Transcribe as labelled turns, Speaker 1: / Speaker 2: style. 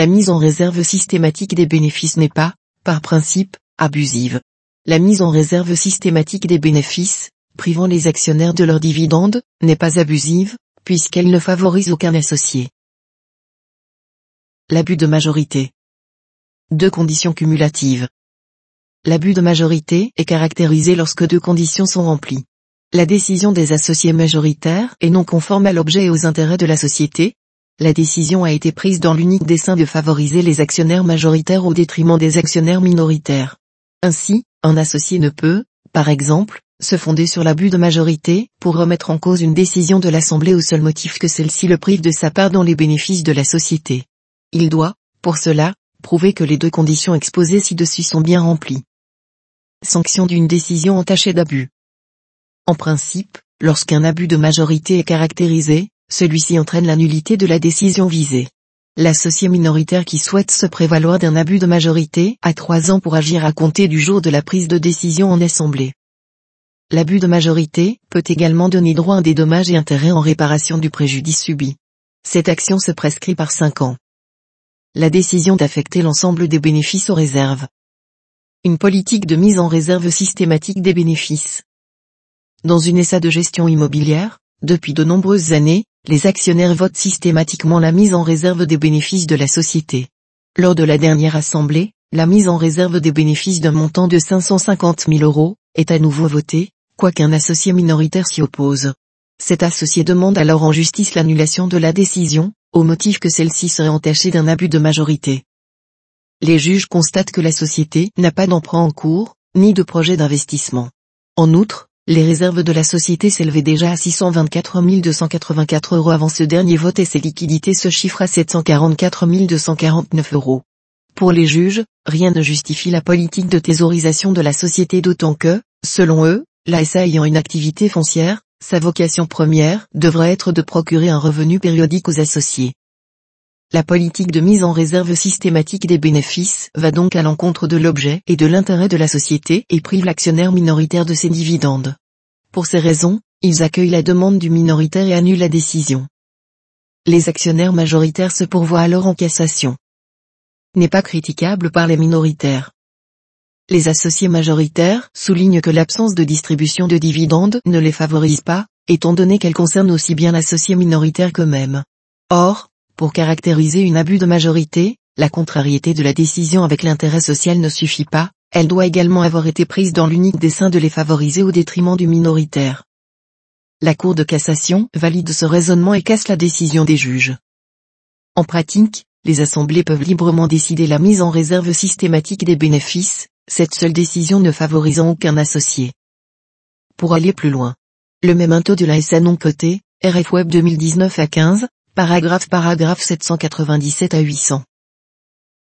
Speaker 1: la mise en réserve systématique des bénéfices n'est pas, par principe, abusive. La mise en réserve systématique des bénéfices, privant les actionnaires de leurs dividendes, n'est pas abusive, puisqu'elle ne favorise aucun associé. L'abus de majorité. Deux conditions cumulatives. L'abus de majorité est caractérisé lorsque deux conditions sont remplies. La décision des associés majoritaires est non conforme à l'objet et aux intérêts de la société. La décision a été prise dans l'unique dessein de favoriser les actionnaires majoritaires au détriment des actionnaires minoritaires. Ainsi, un associé ne peut, par exemple, se fonder sur l'abus de majorité pour remettre en cause une décision de l'Assemblée au seul motif que celle-ci le prive de sa part dans les bénéfices de la société. Il doit, pour cela, prouver que les deux conditions exposées ci-dessus sont bien remplies. Sanction d'une décision entachée d'abus. En principe, lorsqu'un abus de majorité est caractérisé, celui-ci entraîne la nullité de la décision visée. L'associé minoritaire qui souhaite se prévaloir d'un abus de majorité a trois ans pour agir à compter du jour de la prise de décision en assemblée. L'abus de majorité peut également donner droit à des dommages et intérêts en réparation du préjudice subi. Cette action se prescrit par cinq ans. La décision d'affecter l'ensemble des bénéfices aux réserves. Une politique de mise en réserve systématique des bénéfices. Dans une SA de gestion immobilière, depuis de nombreuses années, les actionnaires votent systématiquement la mise en réserve des bénéfices de la société. Lors de la dernière assemblée, la mise en réserve des bénéfices d'un montant de 550 000 euros est à nouveau votée, quoiqu'un associé minoritaire s'y oppose. Cet associé demande alors en justice l'annulation de la décision, au motif que celle-ci serait entachée d'un abus de majorité. Les juges constatent que la société n'a pas d'emprunt en cours, ni de projet d'investissement. En outre, les réserves de la société s'élevaient déjà à 624 284 euros avant ce dernier vote et ses liquidités se chiffrent à 744 249 euros. Pour les juges, rien ne justifie la politique de thésaurisation de la société d'autant que, selon eux, la SA ayant une activité foncière, sa vocation première devrait être de procurer un revenu périodique aux associés. La politique de mise en réserve systématique des bénéfices va donc à l'encontre de l'objet et de l'intérêt de la société et prive l'actionnaire minoritaire de ses dividendes. Pour ces raisons, ils accueillent la demande du minoritaire et annulent la décision. Les actionnaires majoritaires se pourvoient alors en cassation. N'est pas critiquable par les minoritaires. Les associés majoritaires soulignent que l'absence de distribution de dividendes ne les favorise pas, étant donné qu'elle concerne aussi bien l'associé minoritaire qu'eux-mêmes. Or, pour caractériser une abus de majorité, la contrariété de la décision avec l'intérêt social ne suffit pas, elle doit également avoir été prise dans l'unique dessein de les favoriser au détriment du minoritaire. La Cour de cassation valide ce raisonnement et casse la décision des juges. En pratique, les assemblées peuvent librement décider la mise en réserve systématique des bénéfices, cette seule décision ne favorisant aucun associé. Pour aller plus loin. Le même taux de la SA non cotée, RF Web 2019 à 15, Paragraphe paragraphe 797 à 800.